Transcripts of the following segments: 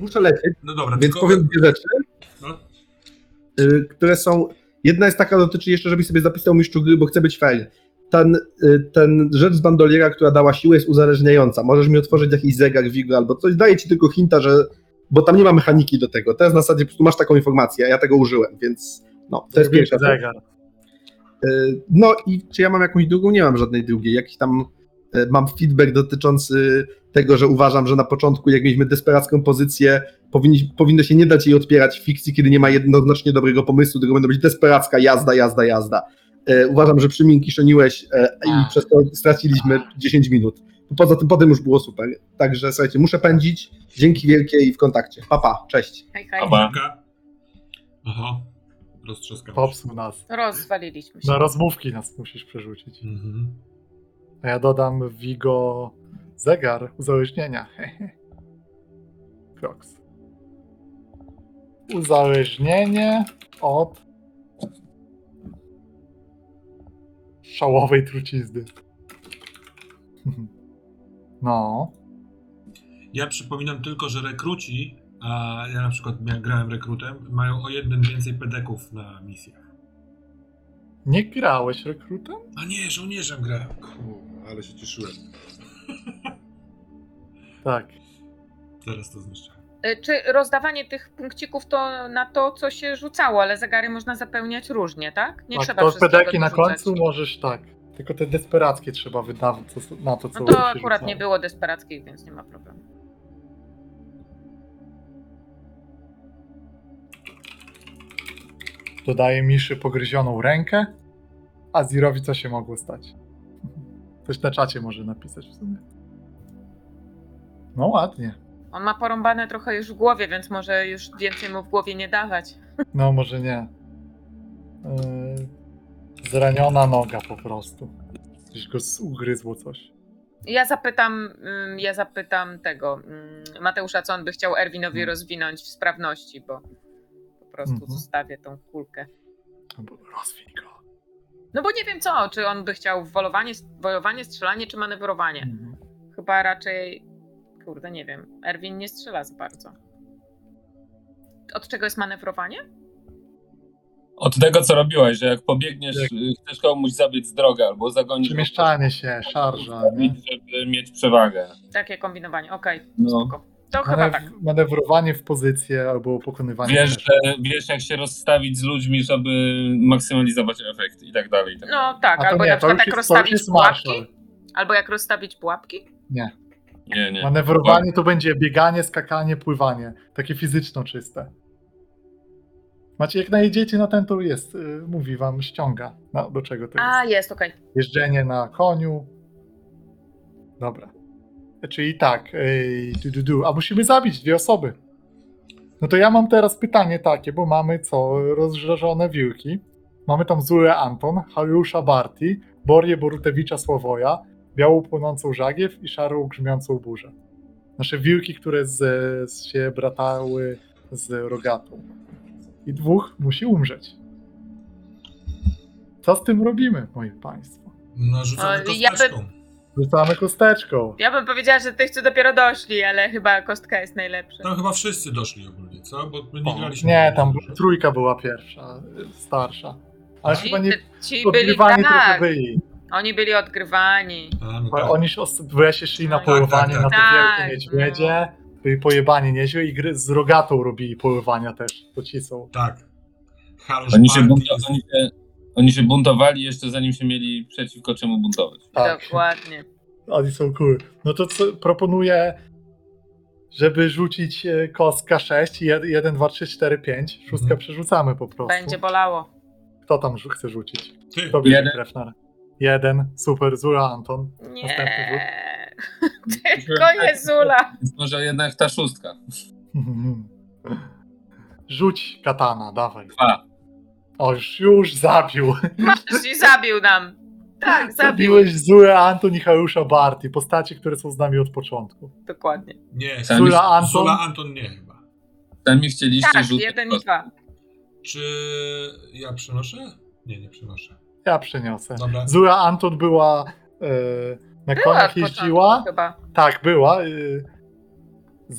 muszę lecieć, No dobra, więc tylko... powiem dwie rzeczy, No. y, które są... Jedna jest taka, dotyczy jeszcze, żebyś sobie zapisał mistrzu gry, bo chcę być fair. Ten, y, ten rzecz z bandoliera, która dała siłę, jest uzależniająca. Możesz mi otworzyć jakiś zegar, Wigo albo coś. Daję ci tylko hinta, że... Bo tam nie ma mechaniki do tego. Teraz na zasadzie po prostu masz taką informację, a ja tego użyłem, więc no, to jest pierwsza zegar. Y, No i czy ja mam jakąś drugą? Nie mam żadnej drugiej. Jakiś tam mam feedback dotyczący tego, że uważam, że na początku, jak mieliśmy desperacką pozycję, powinni, powinno się nie dać jej odpierać w fikcji, kiedy nie ma jednoznacznie dobrego pomysłu, tylko będą być desperacka jazda, jazda, jazda. Y, Uważam, że przy mnie kiszoniłeś y, i przez to straciliśmy 10 minut. Poza tym potem już było super. Także słuchajcie, muszę pędzić. Dzięki wielkie i w kontakcie. Papa, cześć. Hej, hej. Aba. Uwaga. Aha. Roztrzaskam. Popsuł nas. Rozwaliliśmy się. Na rozmówki nas musisz przerzucić. Mhm. A ja dodam Vigo zegar uzależnienia. Crocs. Uzależnienie od szałowej trucizny. No. Ja przypominam tylko, że rekruci, a ja na przykład grałem rekrutem, mają o jeden więcej pedeków na misjach. Nie grałeś rekrutem? A nie, żołnierzem grałem. Ale się cieszyłem. Tak. Teraz to zniszczę. Y, Czy rozdawanie tych punkcików to na to, co się rzucało, ale zegary można zapełniać różnie, tak? Nie tak trzeba to pedeki na końcu możesz tak. Tylko te desperackie trzeba wydawać na to, co No to się akurat rzucało. nie było desperackich, więc nie ma problemu. Dodaje Miszy pogryzioną rękę, a Zirowi co się mogło stać? Coś na czacie może napisać w sumie. No ładnie. On ma porąbane trochę już w głowie, więc może już więcej mu w głowie nie dawać. No może nie. Yy, zraniona noga po prostu. Gdzieś go ugryzło coś. Ja zapytam, ym, ja zapytam tego ym, Mateusza, co on by chciał Erwinowi Hmm. rozwinąć w sprawności, bo po prostu Mhm. zostawię tą kulkę. Albo rozwiń go. No bo nie wiem co, czy on by chciał wolowanie, wolowanie strzelanie czy manewrowanie. Mhm. Chyba raczej, kurde, nie wiem. Erwin nie strzela za bardzo. Od czego jest manewrowanie? Od tego, co robiłeś, że jak pobiegniesz, Jak- y, chcesz komuś zabiec drogę albo zagonić go, Przemieszczanie się, szarża. Żeby mieć przewagę. Takie kombinowanie, okej, No. spoko. To chyba tak. Manewrowanie w pozycję albo pokonywanie. Wiesz, że, wiesz, jak się rozstawić z ludźmi, żeby maksymalizować efekt i tak dalej. i tak dalej. No tak, A to albo nie, na to przykład już jak jest, to już rozstawić jest pułapki, marszal. albo jak rozstawić pułapki. Nie. Nie, nie. Manewrowanie to będzie bieganie, skakanie, pływanie. Takie fizyczno czyste. Macie, jak najedziecie na ten, to jest, y, mówi wam, ściąga. No, do czego to A, jest? jest, okej. Jeżdżenie na koniu. Dobra. Czyli tak, ej, du, du, du. a musimy zabić dwie osoby. No to ja mam teraz pytanie takie, bo mamy co? Rozżarzone wilki. Mamy tam Zurę Anton, Hariusza Barti, Borię Borutewicza Sławoja, białą płonącą żagiew i szarą grzmiącą burzę. Nasze wilki, które z, z się bratały z rogatą. I dwóch musi umrzeć. Co z tym robimy, moi państwo? No, rzucamy O, ja by- kosteczką. Rzucamy kosteczką. Ja bym powiedziała, że tych, co dopiero doszli, ale chyba kostka jest najlepsza. Tam chyba wszyscy doszli ogólnie, co? Bo my nie graliśmy. nie, tam trójka była pierwsza, starsza. Ale Ci, chyba nie ci byli, odgrywani trochę tak, byli. oni byli odgrywani. A, no tak. Oni się os- lesie szli na Tak, polowanie tak, na te tak. wielkie Tak, niedźwiedzie. Byli pojebani niedźwiedzie i gry z rogatą robili polowania też. To ci są. Tak. Harold Oni się, bunta, oni, się, oni się buntowali jeszcze zanim się mieli przeciwko czemu buntować. Tak, Dokładnie. oni są cool. No to co, proponuję, żeby rzucić e, kostka 6 i 1, 2, 3, 4, 5. Szóstkę Mhm. przerzucamy po prostu. Będzie bolało. Kto tam rzu- chce rzucić? Ty, Kto bierze Jeden. krew na Jeden, super, Zura Anton. Nie. Następny rzut. Tylko nie Zula. Więc może jednak ta szóstka. Rzuć katana, dawaj. Dwa. O, już, zabił. Masz i zabił nam. Tak, zabił. Zabiłeś Zurę Anton i Harusza Barty, postacie, które są z nami od początku. Dokładnie. nie, Sami- Zula Anton, Zula Anton nie chyba. Sami chcieliście Tak, rzucać jeden i dwa. Czy ja przenoszę? Nie, nie przenoszę. ja przeniosę. Dobra. Zura Anton była e, na Była koniach od początku jeździła. chyba. Tak, była. E,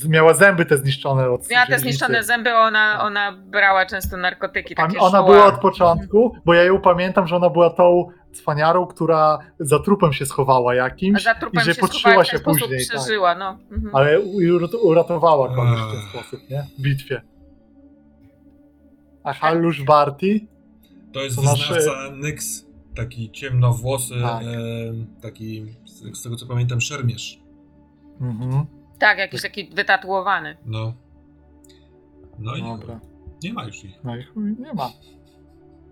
miała zęby te zniszczone od Miała te zniszczone zęby, ona, ona brała często narkotyki, takie Ona szła. była od początku, bo ja ją pamiętam, że ona była tą cwaniarą, która za trupem się schowała A jakimś, za trupem i że się podszyła się później, tak. przeżyła, no. Mhm. ale uratowała kogoś w ten sposób, nie? W bitwie. A Hallusz Barty? To jest To nasze- wyznawca Nyx, taki ciemnowłosy, Tak. e, taki, z, z tego co pamiętam, szermierz. Mhm. Tak, jakiś taki wytatuowany. No. No i Dobra. nie ma już ich. No i chuj, nie ma.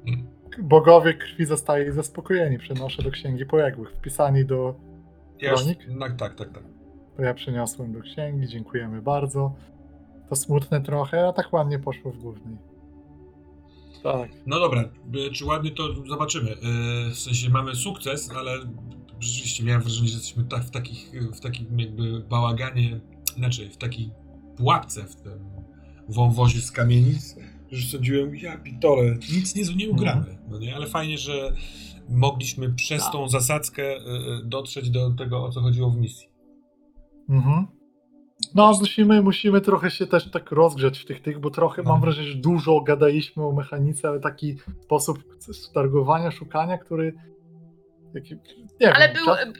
Mm. Bogowie krwi zostali zaspokojeni. Przenoszę do księgi poległych. Wpisani do. Ja już, Kronik? no, tak, tak, tak. To ja przeniosłem do księgi. Dziękujemy bardzo. To smutne trochę, a tak ładnie poszło w głównej. Tak. No dobra, e, czy ładnie to zobaczymy. E, W sensie mamy sukces, ale rzeczywiście miałem wrażenie, że jesteśmy tak w, takich, w takim jakby bałaganie, znaczy w takiej pułapce w tym wąwozie z kamienic, że sądziłem, ja pitole, nic nie, nie ugramy. No nie? Ale fajnie, że mogliśmy przez Tak. tą zasadzkę e, e, dotrzeć do tego, o co chodziło w misji. Mhm. No, musimy, musimy trochę się też tak rozgrzać w tych tych, bo trochę No. mam wrażenie, że dużo gadaliśmy o mechanice, ale taki sposób targowania, szukania, który. Ale wiem, był, m,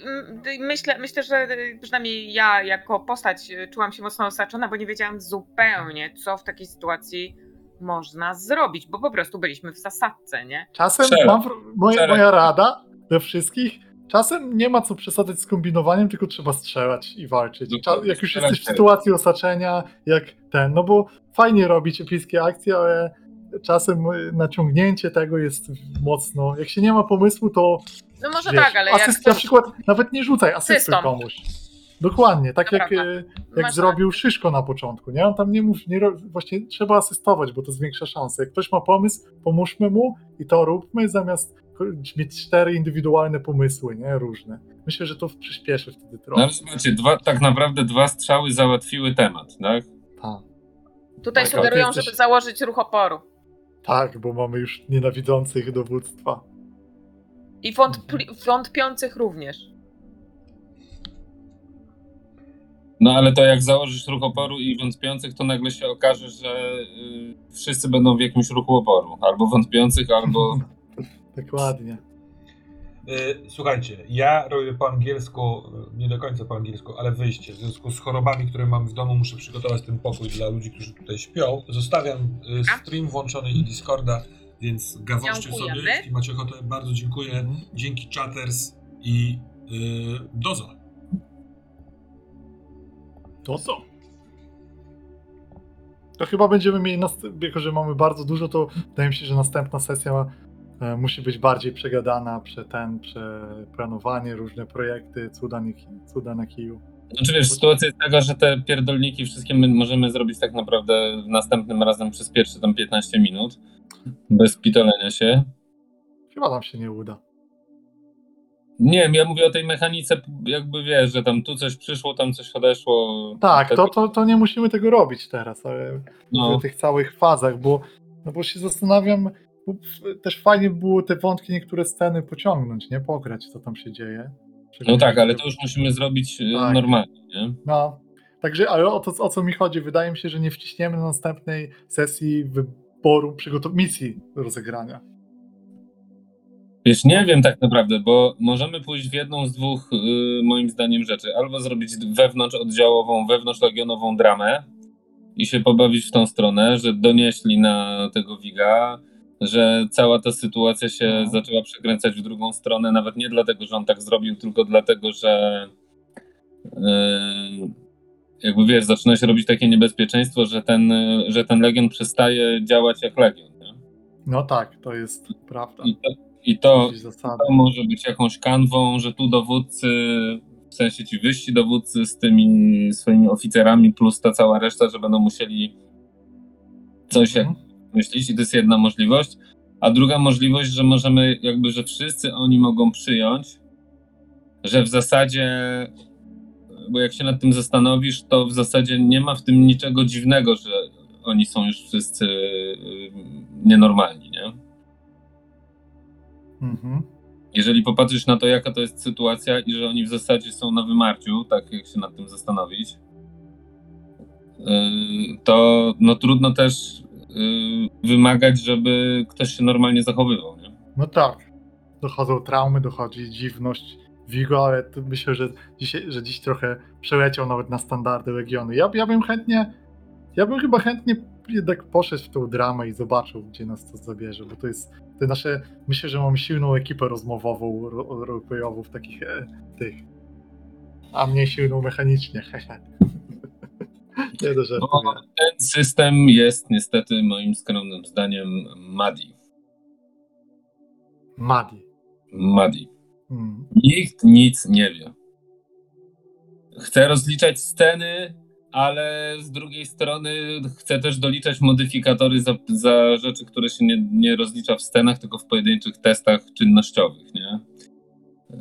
myślę, myślę, że przynajmniej ja jako postać y, czułam się mocno osaczona, bo nie wiedziałam zupełnie, co w takiej sytuacji można zrobić, bo po prostu byliśmy w zasadce, nie? Czasem mam, moja, moja rada do wszystkich, czasem nie ma co przesadzać z kombinowaniem, tylko trzeba strzelać i walczyć. Jak już jesteś w sytuacji osaczenia, jak ten, no bo fajnie robić epickie akcje, ale czasem y, naciągnięcie tego jest mocno, jak się nie ma pomysłu, to No może wiesz, tak, ale jak asyst, na chcesz- przykład nawet nie rzucaj asysty komuś. Dokładnie, tak To jak, prawda. y, jak Masz zrobił Szyszko na początku, nie? On tam nie mów, nie, właśnie trzeba asystować, bo to zwiększa szanse. Jak ktoś ma pomysł, pomóżmy mu i to róbmy, zamiast mieć cztery indywidualne pomysły, nie? Różne. Myślę, że to przyspieszy wtedy No trochę. ale zobaczcie, dwa, tak naprawdę dwa strzały załatwiły temat, tak? Tak. Tutaj Tak, sugerują, jesteś- żeby założyć ruch oporu. tak, bo mamy już nienawidzących dowództwa. I wątpli- wątpiących również. No ale to jak założysz ruch oporu i wątpiących, to nagle się okaże, że y, wszyscy będą w jakimś ruchu oporu. Albo wątpiących, albo... Dokładnie. E, Słuchajcie, ja robię po angielsku, e, nie do końca po angielsku, ale wyjście. W związku z chorobami, które mam w domu, muszę przygotować ten pokój dla ludzi, którzy tutaj śpią. Zostawiam e, stream włączony i Discorda, więc Dziękujemy. sobie, jeśli macie ochotę. Bardzo dziękuję. Mhm. Dzięki Chatters i yy, dozo. To co? To chyba będziemy mieli, jako że mamy bardzo dużo, to wydaje mi się, że następna sesja e, musi być bardziej przegadana, prze ten, przeplanowanie, różne projekty, cuda, nie, cuda na kiju. Znaczy wiesz, sytuacja jest taka, że te pierdolniki wszystkie my możemy zrobić tak naprawdę następnym razem przez pierwsze tam 15 minut. Bez pitolenia się. Chyba nam się nie uda. Nie wiem, ja mówię o tej mechanice, jakby wiesz, że tam tu coś przyszło, tam coś odeszło. Tak, to, to, to nie musimy tego robić teraz, ale No. o tych całych fazach, bo, no bo się zastanawiam, bo w- też fajnie było te wątki, niektóre sceny pociągnąć, nie? Pograć, co tam się dzieje. No tak, ale to już musimy zrobić y, Tak. normalnie, nie? No, także, ale o to, o co mi chodzi, wydaje mi się, że nie wciśniemy na następnej sesji wyboru przygotow- misji do rozegrania. Wiesz, nie wiem tak naprawdę, bo możemy pójść w jedną z dwóch, y, moim zdaniem, rzeczy. Albo zrobić wewnątrz oddziałową, wewnątrz legionową dramę i się pobawić w tą stronę, że donieśli na tego Wiga, że cała ta sytuacja się No. zaczęła przekręcać w drugą stronę, nawet nie dlatego, że on tak zrobił, tylko dlatego, że y, jakby wiesz, zaczyna się robić takie niebezpieczeństwo, że ten, że ten legion przestaje działać jak legion. Nie? No tak, to jest prawda. I to, i to, to może być jakąś kanwą, że tu dowódcy, w sensie ci wyżsi dowódcy z tymi swoimi oficerami, plus ta cała reszta, że będą musieli coś jak Mhm. myślić i to jest jedna możliwość. A druga możliwość, że możemy jakby, że wszyscy oni mogą przyjąć, że w zasadzie, bo jak się nad tym zastanowisz, to w zasadzie nie ma w tym niczego dziwnego, że oni są już wszyscy y, nienormalni, nie? Mhm. jeżeli popatrzysz na to, jaka to jest sytuacja i że oni w zasadzie są na wymarciu, tak jak się nad tym zastanowić, to no trudno też wymagać, żeby ktoś się normalnie zachowywał, nie? No tak. Dochodzą traumy, dochodzi dziwność Vigo, ale myślę, że dziś, że dziś trochę przeleciał nawet na standardy Legiony. Ja, ja bym chętnie, ja bym chyba chętnie jednak poszedł w tą dramę i zobaczył, gdzie nas to zabierze, bo to jest te nasze, myślę, że mamy silną ekipę rozmowową, roleplayową w takich e, tych, a mniej silną mechanicznie, Nie do żartu. Ten system jest niestety moim skromnym zdaniem Madi. Madi. Madi. Hmm. Nikt nic nie wie. Chce rozliczać sceny, ale z drugiej strony chce też doliczać modyfikatory za, za rzeczy, które się nie, nie rozlicza w scenach, tylko w pojedynczych testach czynnościowych, nie?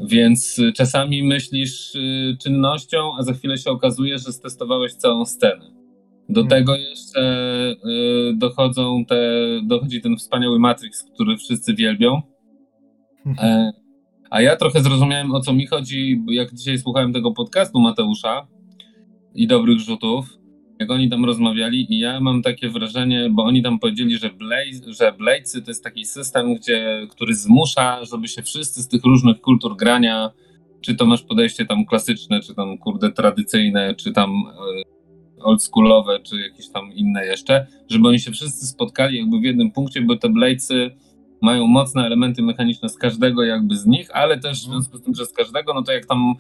Więc czasami myślisz y, czynnością, a za chwilę się okazuje, że stestowałeś całą scenę. Do hmm. tego jeszcze y, dochodzą te, dochodzi ten wspaniały Matrix, który wszyscy wielbią. Hmm. E, a ja trochę zrozumiałem o co mi chodzi, jak dzisiaj słuchałem tego podcastu Mateusza i dobrych rzutów, jak oni tam rozmawiali, i ja mam takie wrażenie, bo oni tam powiedzieli, że, Blaze, że Blade'sy to jest taki system, gdzie, który zmusza, żeby się wszyscy z tych różnych kultur grania, czy to masz podejście tam klasyczne, czy tam kurde tradycyjne, czy tam e, oldschoolowe, czy jakieś tam inne jeszcze, żeby oni się wszyscy spotkali jakby w jednym punkcie, bo te Bladesy mają mocne elementy mechaniczne z każdego jakby z nich, ale też w mhm. związku z tym, że z każdego, no to jak tam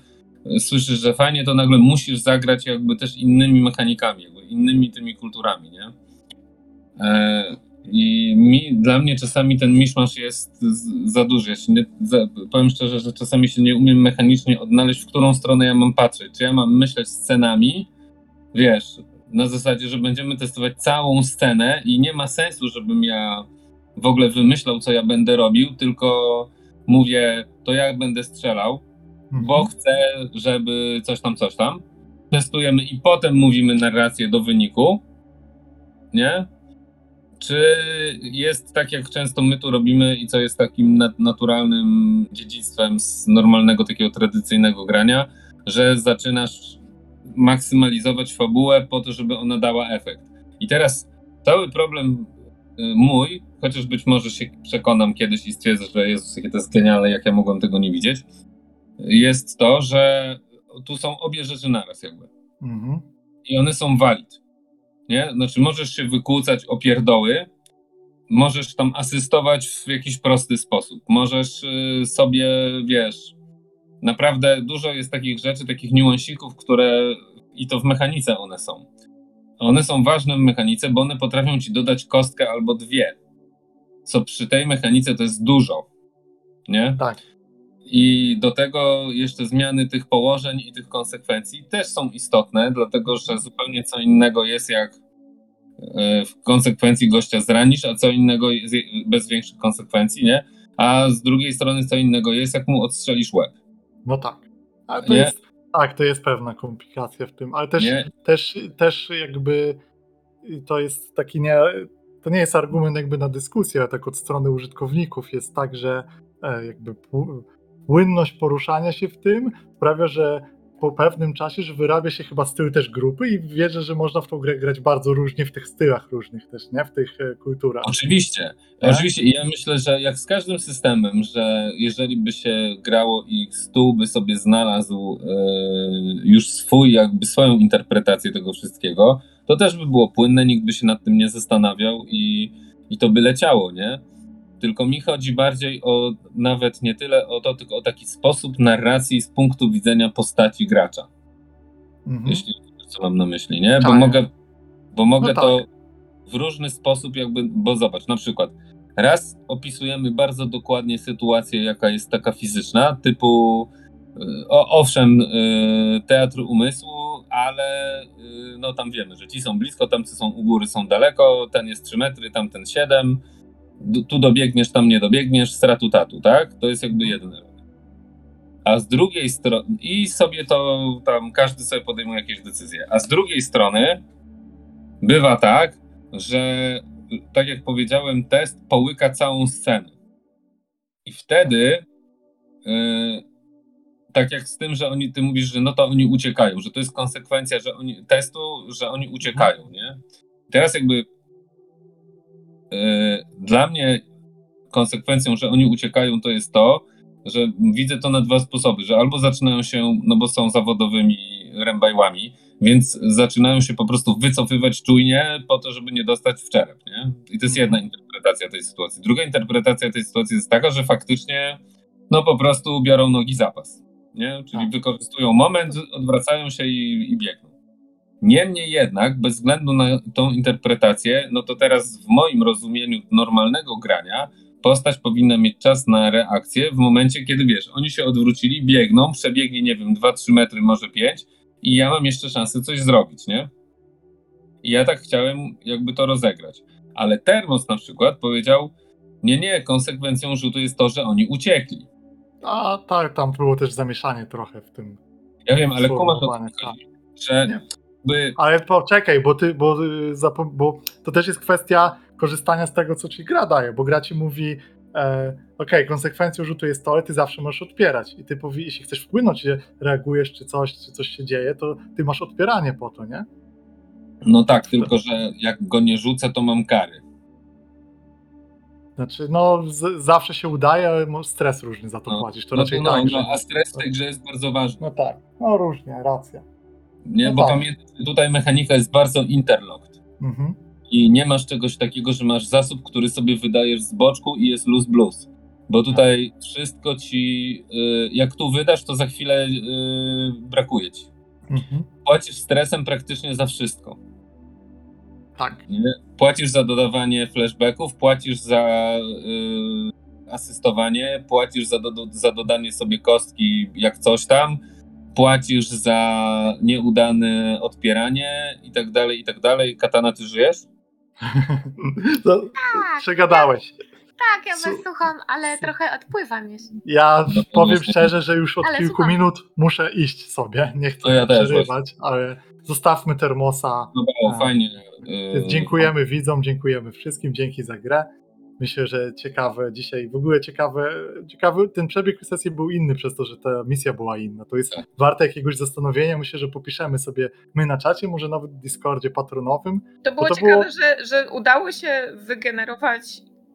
e, słyszysz, że fajnie, to nagle musisz zagrać jakby też innymi mechanikami, jakby innymi tymi kulturami, nie? E, I mi, dla mnie czasami ten miszmasz jest za duży. Ja nie, za, powiem szczerze, że czasami się nie umiem mechanicznie odnaleźć, w którą stronę ja mam patrzeć. Czy ja mam myśleć scenami, wiesz, na zasadzie, że będziemy testować całą scenę i nie ma sensu, żebym ja w ogóle wymyślał, co ja będę robił, tylko mówię, to jak będę strzelał, mhm. bo chcę, żeby coś tam, coś tam. Testujemy i potem mówimy narrację do wyniku, nie? Czy jest tak, jak często my tu robimy i co jest takim naturalnym dziedzictwem z normalnego takiego tradycyjnego grania, że zaczynasz maksymalizować fabułę po to, żeby ona dała efekt. I teraz cały problem mój chociaż być może się przekonam kiedyś i stwierdzę, że Jezus, jakie to jest genialne, jak ja mogłem tego nie widzieć, jest to, że tu są obie rzeczy naraz jakby. Mhm. I one są valid. Nie? Znaczy możesz się wykłócać o pierdoły, możesz tam asystować w jakiś prosty sposób. Możesz y, sobie, wiesz, naprawdę dużo jest takich rzeczy, takich niuansików, które i to w mechanice one są. One są ważne w mechanice, bo one potrafią ci dodać kostkę albo dwie co przy tej mechanice to jest dużo. Nie? Tak. I do tego jeszcze zmiany tych położeń i tych konsekwencji też są istotne, dlatego że zupełnie co innego jest jak e, w konsekwencji gościa zranisz, a co innego jest bez większych konsekwencji, nie? A z drugiej strony co innego jest, jak mu odstrzelisz łeb. No tak. Ale to jest, tak, to jest pewna komplikacja w tym, ale też, też, też jakby to jest taki nie, to nie jest argument jakby na dyskusję, ale tak od strony użytkowników jest tak, że e, jakby płynność poruszania się w tym sprawia, że po pewnym czasie, że wyrabia się chyba styl też grupy i wierzę, że można w tą grę grać bardzo różnie w tych stylach różnych też, nie? W tych e, kulturach. Oczywiście. Nie? Oczywiście. I ja myślę, że jak z każdym systemem, że jeżeli by się grało i stół by sobie znalazł e, już swój, jakby swoją interpretację tego wszystkiego, to też by było płynne, nikt by się nad tym nie zastanawiał i, i to by leciało, nie? Tylko mi chodzi bardziej o nawet nie tyle o to, tylko o taki sposób narracji z punktu widzenia postaci gracza. Mhm. Jeśli co mam na myśli, nie? Bo tak. mogę, bo mogę no to tak. w różny sposób jakby, bo zobacz, na przykład raz opisujemy bardzo dokładnie sytuację, jaka jest taka fizyczna, typu o, owszem, y, teatr umysłu, ale y, no tam wiemy, że ci są blisko, tamcy są u góry, są daleko, ten jest 3 metry, tamten 7, tu dobiegniesz, tam nie dobiegniesz, stratu tatu, tak? To jest jakby jeden element. A z drugiej strony, i sobie to tam każdy sobie podejmuje jakieś decyzje, a z drugiej strony bywa tak, że tak jak powiedziałem, test połyka całą scenę. I wtedy yy, tak jak z tym, że oni, ty mówisz, że no to oni uciekają, że to jest konsekwencja że oni, testu, że oni uciekają, nie? Teraz jakby dla mnie konsekwencją, że oni uciekają, to jest to, że widzę to na dwa sposoby, że albo zaczynają się, no bo są zawodowymi rębajłami, więc zaczynają się po prostu wycofywać czujnie po to, żeby nie dostać w czerep, nie? I to jest jedna interpretacja tej sytuacji. Druga interpretacja tej sytuacji jest taka, że faktycznie no po prostu biorą nogi zapas, nie? Czyli Tak. wykorzystują moment, odwracają się i, i biegną. Niemniej jednak, bez względu na tą interpretację, no to teraz w moim rozumieniu normalnego grania postać powinna mieć czas na reakcję w momencie, kiedy wiesz, oni się odwrócili, biegną, przebiegli, nie wiem, 2-3 metry, może 5 i ja mam jeszcze szansę coś zrobić, nie? I ja tak chciałem jakby to rozegrać. Ale Termos na przykład powiedział, nie, nie, konsekwencją rzutu jest to, że oni uciekli. A tak, tam było też zamieszanie trochę w tym. Ja wiem, ale kumasz chodzi, że Nie. By, Ale poczekaj, bo, ty, bo, y, bo to też jest kwestia korzystania z tego, co ci gra daje, bo gra ci mówi, e, okej, konsekwencją rzutu jest to, ale ty zawsze możesz odpierać i ty powi- jeśli chcesz wpłynąć, reagujesz, czy coś, czy coś się dzieje, to ty masz odpieranie po to, nie? no tak, tylko że jak go nie rzucę, to mam kary. Znaczy, no z, zawsze się udaje, ale stres różny za to No, płacisz, to No, raczej no, tak, no, a stres w tej grze jest bardzo ważny. No tak, no różnie, racja. Nie, No bo tak. pamiętaj, tutaj mechanika jest bardzo interlocked. Mhm. I nie masz czegoś takiego, że masz zasób, który sobie wydajesz z boczku i jest luz blues. Bo tutaj wszystko ci, y, jak tu wydasz, to za chwilę y, brakuje ci. Mhm. Płacisz stresem praktycznie za wszystko. Tak. Nie? Płacisz za dodawanie flashbacków, płacisz za y, asystowanie, płacisz za, do, za dodanie sobie kostki jak coś tam, płacisz za nieudane odpieranie i tak dalej, i tak dalej. Katana, ty żyjesz? to, Tak, przegadałeś. tak, ja was słucham, ale trochę odpływam jeszcze. Ja No, powiem właśnie. szczerze, że już od Ale kilku słucham. minut muszę iść sobie. Nie chcę To ja też przerywać, ale zostawmy termosa. No było fajnie. Więc y, dziękujemy widzom, dziękujemy wszystkim, dzięki za grę. Myślę, że ciekawe dzisiaj, w ogóle ciekawe, ciekawy ten przebieg sesji był inny przez to, że ta misja była inna. To jest Tak. warte jakiegoś zastanowienia. Myślę, że popiszemy sobie my na czacie, może nawet w Discordzie patronowym. To było to ciekawe, było- Że, że udało się wygenerować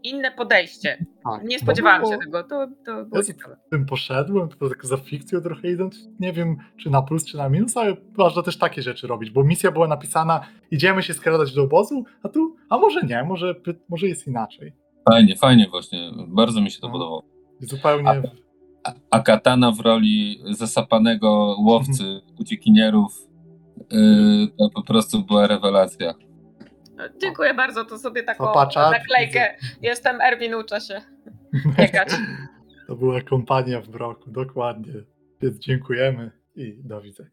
inne podejście. Tak, Nie spodziewałam było- się tego. To, to było Ja ciekawe. z tym poszedłem, to tak za fikcją trochę idąc. Nie wiem, czy na plus, czy na minus, ale można też takie rzeczy robić, bo misja była napisana, idziemy się skradać do obozu, a tu, a może nie, może, może jest inaczej. Fajnie, fajnie właśnie. Bardzo mi się to No. podobało. Zupełnie. A- A, a Katana w roli zasapanego łowcy uciekinierów y, to po prostu była rewelacja. Dziękuję bardzo, to sobie taką Opacza. naklejkę. Jestem Erwin, uczę się biegać. To była kompania w broku, dokładnie. Więc dziękujemy i do widzenia.